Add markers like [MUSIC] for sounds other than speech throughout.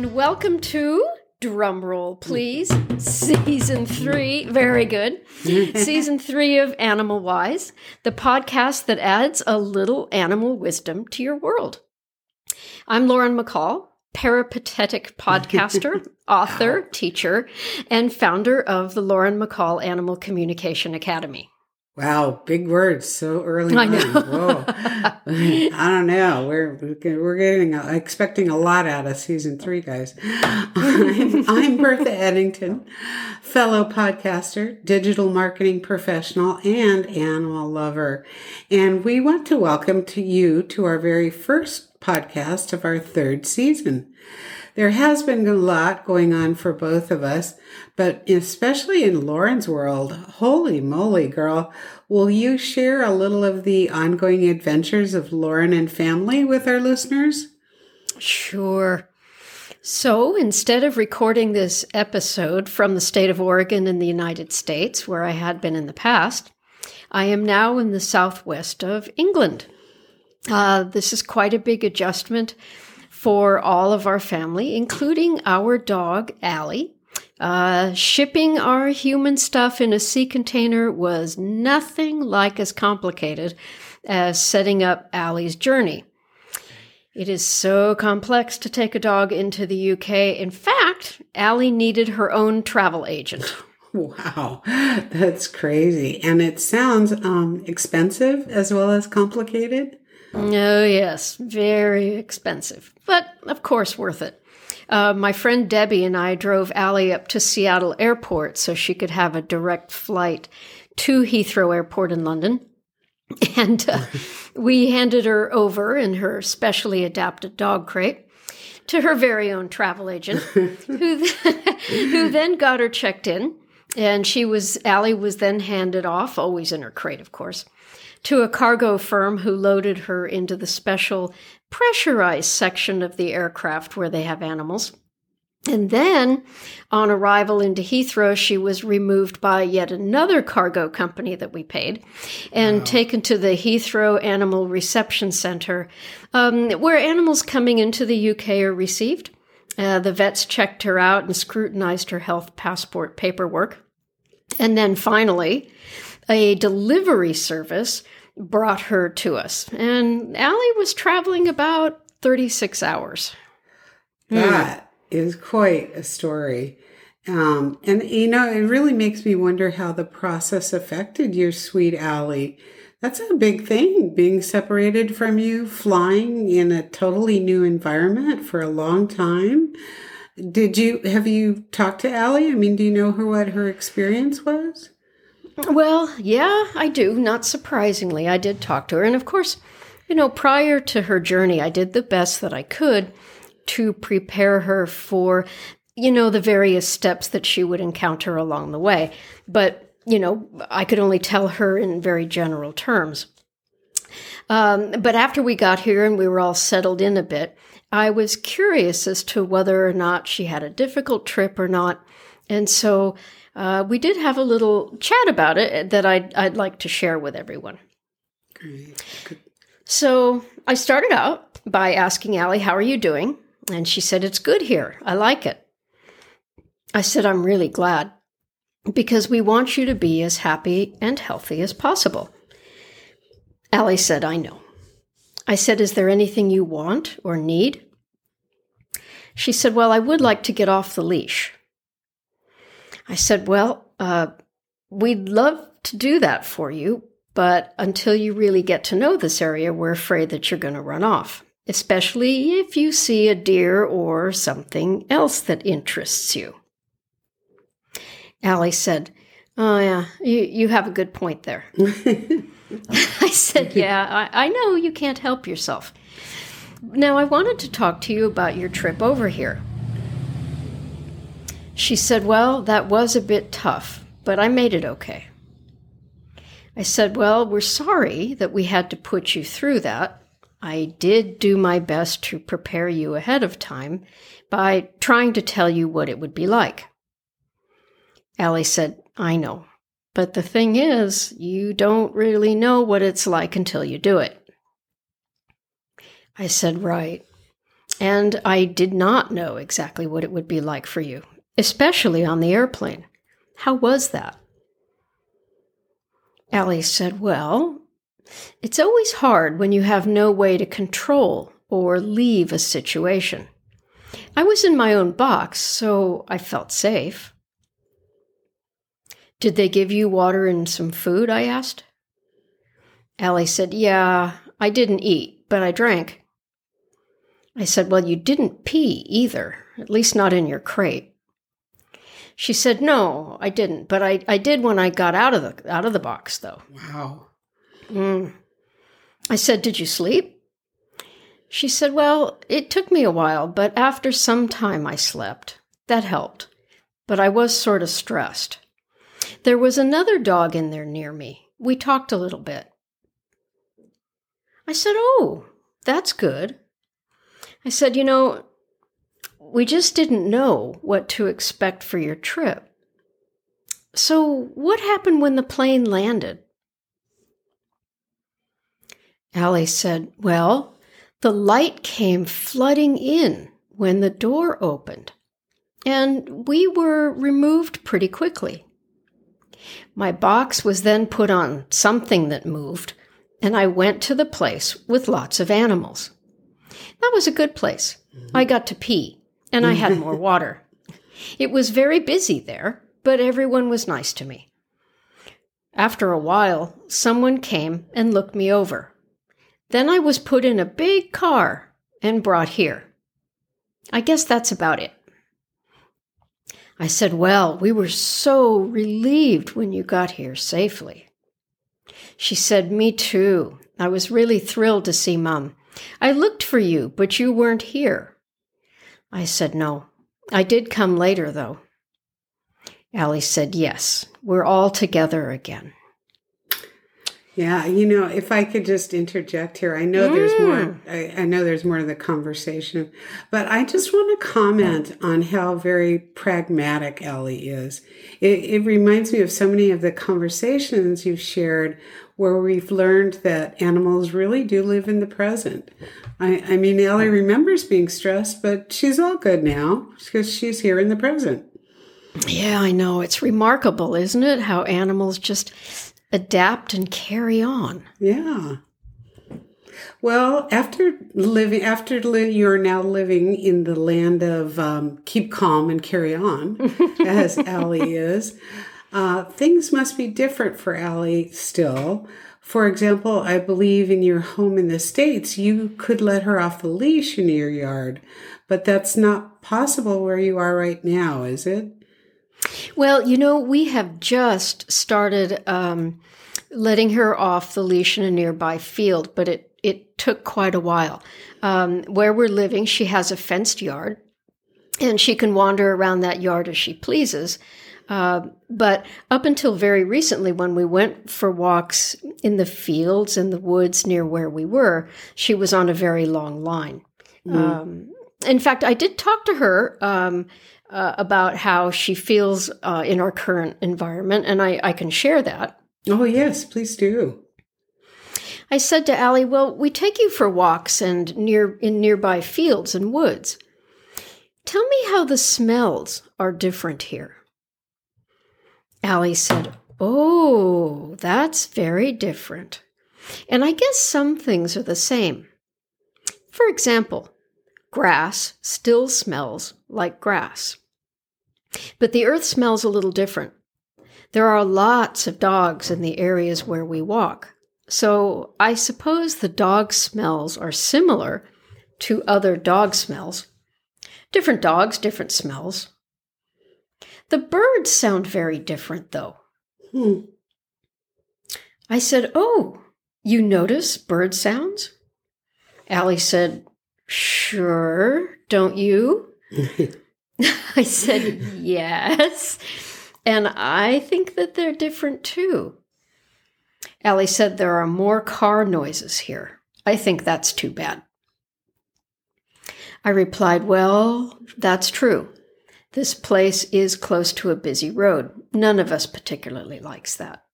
And welcome to drumroll, please. Season three. Very good. [LAUGHS] Season three of Animal Wise, the podcast that adds a little animal wisdom to your world. I'm Lauren McCall, peripatetic podcaster, [LAUGHS] author, teacher, and founder of the Lauren McCall Animal Communication Academy. Wow, big words so early. I on. know. Whoa. [LAUGHS] I don't know. We're we're getting uh, expecting a lot out of season three, guys. I'm, I'm Bertha Eddington, fellow podcaster, digital marketing professional, and animal lover, and we want to welcome to you to our very first podcast of our third season. There has been a lot going on for both of us, but especially in Lauren's world, holy moly, girl, will you share a little of the ongoing adventures of Lauren and family with our listeners? Sure. So instead of recording this episode from the state of Oregon in the United States, where I had been in the past, I am now in the southwest of England. Uh, this is quite a big adjustment for all of our family, including our dog, Allie. Uh, shipping our human stuff in a sea container was nothing like as complicated as setting up Allie's journey. It is so complex to take a dog into the UK. In fact, Allie needed her own travel agent. [LAUGHS] Wow, that's crazy. And it sounds um, expensive as well as complicated. Oh, yes, very expensive, but of course worth it. Uh, my friend Debbie and I drove Allie up to Seattle Airport so she could have a direct flight to Heathrow Airport in London. [LAUGHS] And uh, we handed her over in her specially adapted dog crate to her very own travel agent, [LAUGHS] who, then, [LAUGHS] who then got her checked in. And she was, Allie was then handed off, always in her crate, of course, to a cargo firm who loaded her into the special pressurized section of the aircraft where they have animals. And then, on arrival into Heathrow, she was removed by yet another cargo company that we paid and wow. taken to the Heathrow Animal Reception Center, um, where animals coming into the UK are received. Uh, the vets checked her out and scrutinized her health passport paperwork. And then finally, a delivery service brought her to us. And Allie was traveling about 36 hours. That mm. is quite a story. Um, and, you know, it really makes me wonder how the process affected your sweet Allie. That's a big thing, being separated from you, flying in a totally new environment for a long time. Did you have you talked to Allie? I mean, do you know her what her experience was? Well, yeah, I do. Not surprisingly, I did talk to her. And of course, you know, prior to her journey, I did the best that I could to prepare her for, you know, the various steps that she would encounter along the way. But, you know, I could only tell her in very general terms. Um, but after we got here and we were all settled in a bit, I was curious as to whether or not she had a difficult trip or not. And so uh, we did have a little chat about it that I'd, I'd like to share with everyone. Great. So I started out by asking Allie, How are you doing? And she said, It's good here. I like it. I said, I'm really glad because we want you to be as happy and healthy as possible. Allie said, I know. I said, Is there anything you want or need? She said, Well, I would like to get off the leash. I said, Well, uh, we'd love to do that for you, but until you really get to know this area, we're afraid that you're going to run off, especially if you see a deer or something else that interests you. Allie said, Oh, yeah, you, you have a good point there. [LAUGHS] [LAUGHS] I said, Yeah, I, I know you can't help yourself. Now, I wanted to talk to you about your trip over here. She said, Well, that was a bit tough, but I made it okay. I said, Well, we're sorry that we had to put you through that. I did do my best to prepare you ahead of time by trying to tell you what it would be like. Allie said, I know. But the thing is, you don't really know what it's like until you do it. I said, Right. And I did not know exactly what it would be like for you, especially on the airplane. How was that? Allie said, Well, it's always hard when you have no way to control or leave a situation. I was in my own box, so I felt safe. Did they give you water and some food? I asked. Allie said, Yeah, I didn't eat, but I drank. I said, Well, you didn't pee either, at least not in your crate. She said, No, I didn't, but I, I did when I got out of the out of the box though. Wow. Mm. I said, Did you sleep? She said, Well, it took me a while, but after some time I slept. That helped. But I was sort of stressed. There was another dog in there near me. We talked a little bit. I said, Oh, that's good. I said, You know, we just didn't know what to expect for your trip. So, what happened when the plane landed? Allie said, Well, the light came flooding in when the door opened, and we were removed pretty quickly. My box was then put on something that moved, and I went to the place with lots of animals. That was a good place. Mm-hmm. I got to pee, and I had [LAUGHS] more water. It was very busy there, but everyone was nice to me. After a while, someone came and looked me over. Then I was put in a big car and brought here. I guess that's about it. I said, Well, we were so relieved when you got here safely. She said, Me too. I was really thrilled to see Mum. I looked for you, but you weren't here. I said, No. I did come later, though. Allie said, Yes, we're all together again. Yeah, you know, if I could just interject here, I know mm. there's more. I, I, know there's more to the conversation, but I just want to comment on how very pragmatic Ellie is. It, it reminds me of so many of the conversations you've shared where we've learned that animals really do live in the present. I, I mean, Ellie remembers being stressed, but she's all good now because she's here in the present. Yeah, I know. It's remarkable, isn't it? How animals just adapt and carry on. Yeah. Well, after living, after li- you're now living in the land of um, keep calm and carry on, [LAUGHS] as Allie is, uh, things must be different for Allie still. For example, I believe in your home in the States, you could let her off the leash in your yard, but that's not possible where you are right now, is it? Well, you know, we have just started um, letting her off the leash in a nearby field, but it, it took quite a while. Um, where we're living, she has a fenced yard, and she can wander around that yard as she pleases. Uh, but up until very recently, when we went for walks in the fields and the woods near where we were, she was on a very long line. Mm. Um, in fact, I did talk to her um, uh, about how she feels uh, in our current environment, and I, I can share that. Oh, yes, please do. I said to Allie, Well, we take you for walks and near in nearby fields and woods. Tell me how the smells are different here. Allie said, Oh, that's very different. And I guess some things are the same. For example, grass still smells like grass. But the earth smells a little different. There are lots of dogs in the areas where we walk. So I suppose the dog smells are similar to other dog smells. Different dogs, different smells. The birds sound very different, though. Hmm. I said, Oh, you notice bird sounds? Allie said, Sure, don't you? [LAUGHS] [LAUGHS] I said, Yes. And I think that they're different too. Allie said there are more car noises here. I think that's too bad. I replied, Well, that's true. This place is close to a busy road. None of us particularly likes that.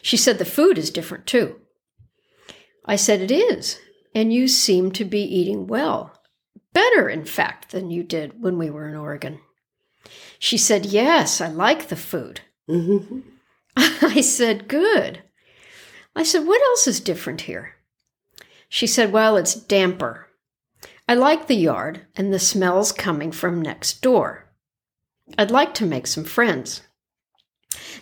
She said the food is different too. I said it is, and you seem to be eating well. Better, in fact, than you did when we were in Oregon. She said, Yes, I like the food. Mm-hmm. [LAUGHS] I said, Good. I said, What else is different here? She said, Well, it's damper. I like the yard and the smells coming from next door. I'd like to make some friends.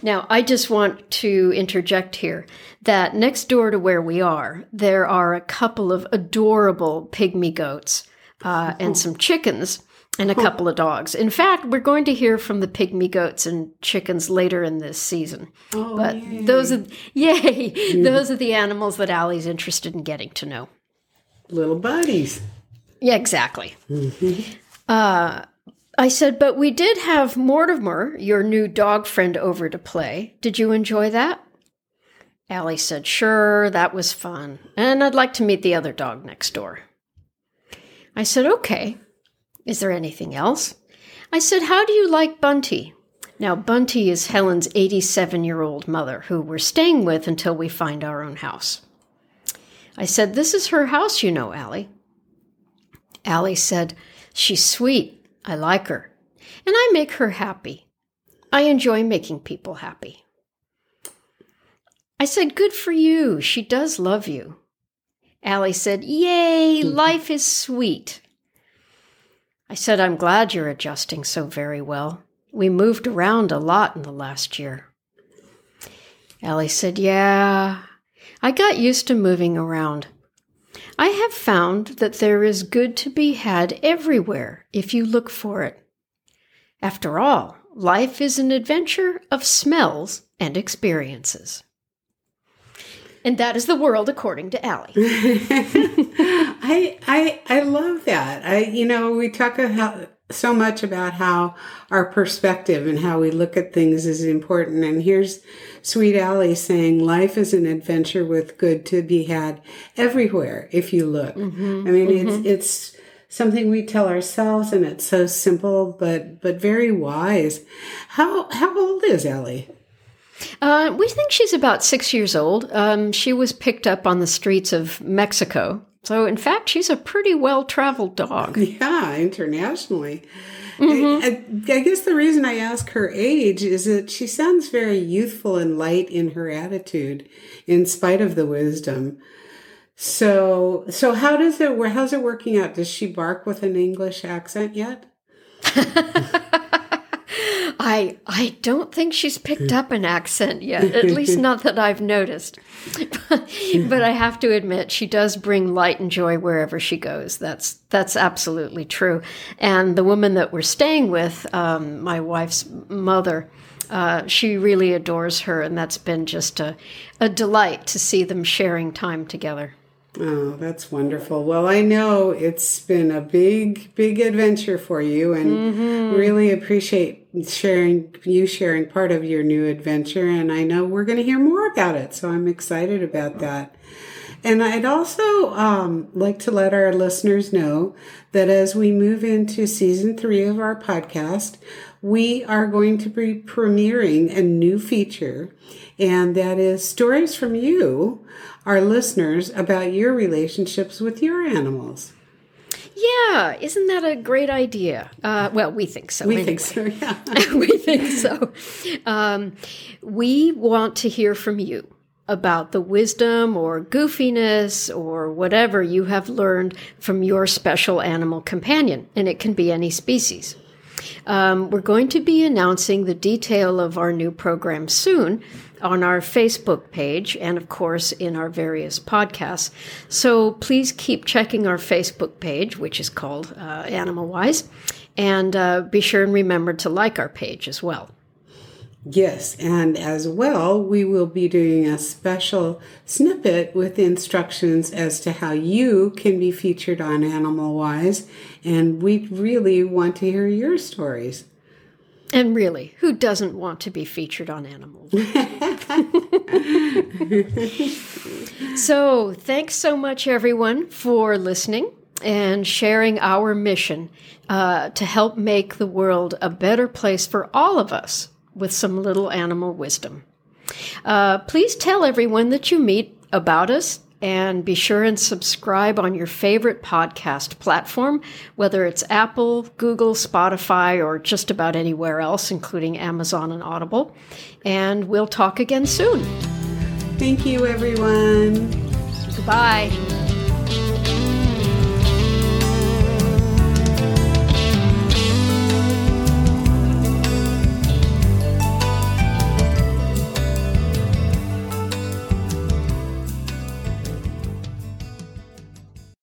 Now, I just want to interject here that next door to where we are, there are a couple of adorable pygmy goats uh, and some chickens and a couple of dogs. In fact, we're going to hear from the pygmy goats and chickens later in this season. Oh, but yay. those are yay, those are the animals that Allie's interested in getting to know. little buddies. Yeah, exactly. Uh, I said, but we did have Mortimer, your new dog friend, over to play. Did you enjoy that? Allie said, sure, that was fun. And I'd like to meet the other dog next door. I said, okay. Is there anything else? I said, how do you like Bunty? Now, Bunty is Helen's 87 year old mother, who we're staying with until we find our own house. I said, This is her house, you know, Allie. Allie said, She's sweet. I like her. And I make her happy. I enjoy making people happy. I said, Good for you. She does love you. Allie said, Yay, mm-hmm. life is sweet. I said, I'm glad you're adjusting so very well. We moved around a lot in the last year. Allie said, Yeah, I got used to moving around. I have found that there is good to be had everywhere if you look for it. After all, life is an adventure of smells and experiences. And that is the world according to Allie. [LAUGHS] I I I love that. I you know we talk about so much about how our perspective and how we look at things is important. And here's Sweet Allie saying life is an adventure with good to be had everywhere if you look. I mean it's it's something we tell ourselves and it's so simple but but very wise. How how old is Allie? Uh, we think she's about six years old. Um, she was picked up on the streets of Mexico. So, in fact, she's a pretty well traveled dog. [LAUGHS] Yeah, internationally. I, I guess the reason I ask her age is that she sounds very youthful and light in her attitude, in spite of the wisdom. So, so how does it? How's it working out? Does she bark with an English accent yet? [LAUGHS] I I don't think she's picked up an accent yet, at least not that I've noticed. [LAUGHS] but I have to admit, she does bring light and joy wherever she goes. That's that's absolutely true. And the woman that we're staying with, um, my wife's mother, uh, she really adores her, and that's been just a, a delight to see them sharing time together. Oh, that's wonderful. Well, I know it's been a big, big adventure for you and mm-hmm. really appreciate sharing you sharing part of your new adventure. And I know we're going to hear more about it. So I'm excited about that. And I'd also um, like to let our listeners know that as we move into season three of our podcast, we are going to be premiering a new feature, and that is stories from you, our listeners, about your relationships with your animals. Yeah, isn't that a great idea? Uh, well, we think so. We anyway. think so, yeah. [LAUGHS] we think so. Um, we want to hear from you about the wisdom or goofiness or whatever you have learned from your special animal companion, and it can be any species. Um, we're going to be announcing the detail of our new program soon on our Facebook page and, of course, in our various podcasts. So please keep checking our Facebook page, which is called uh, Animal Wise, and uh, be sure and remember to like our page as well. Yes, and as well, we will be doing a special snippet with instructions as to how you can be featured on Animal Wise, and we really want to hear your stories. And really, who doesn't want to be featured on Animal? [LAUGHS] so, thanks so much, everyone, for listening and sharing our mission uh, to help make the world a better place for all of us with some little animal wisdom. Uh, please tell everyone that you meet about us And be sure and subscribe on your favorite podcast platform, whether it's Apple, Google, Spotify, or just about anywhere else, including Amazon and Audible. And we'll talk again soon. Thank you, everyone. Goodbye.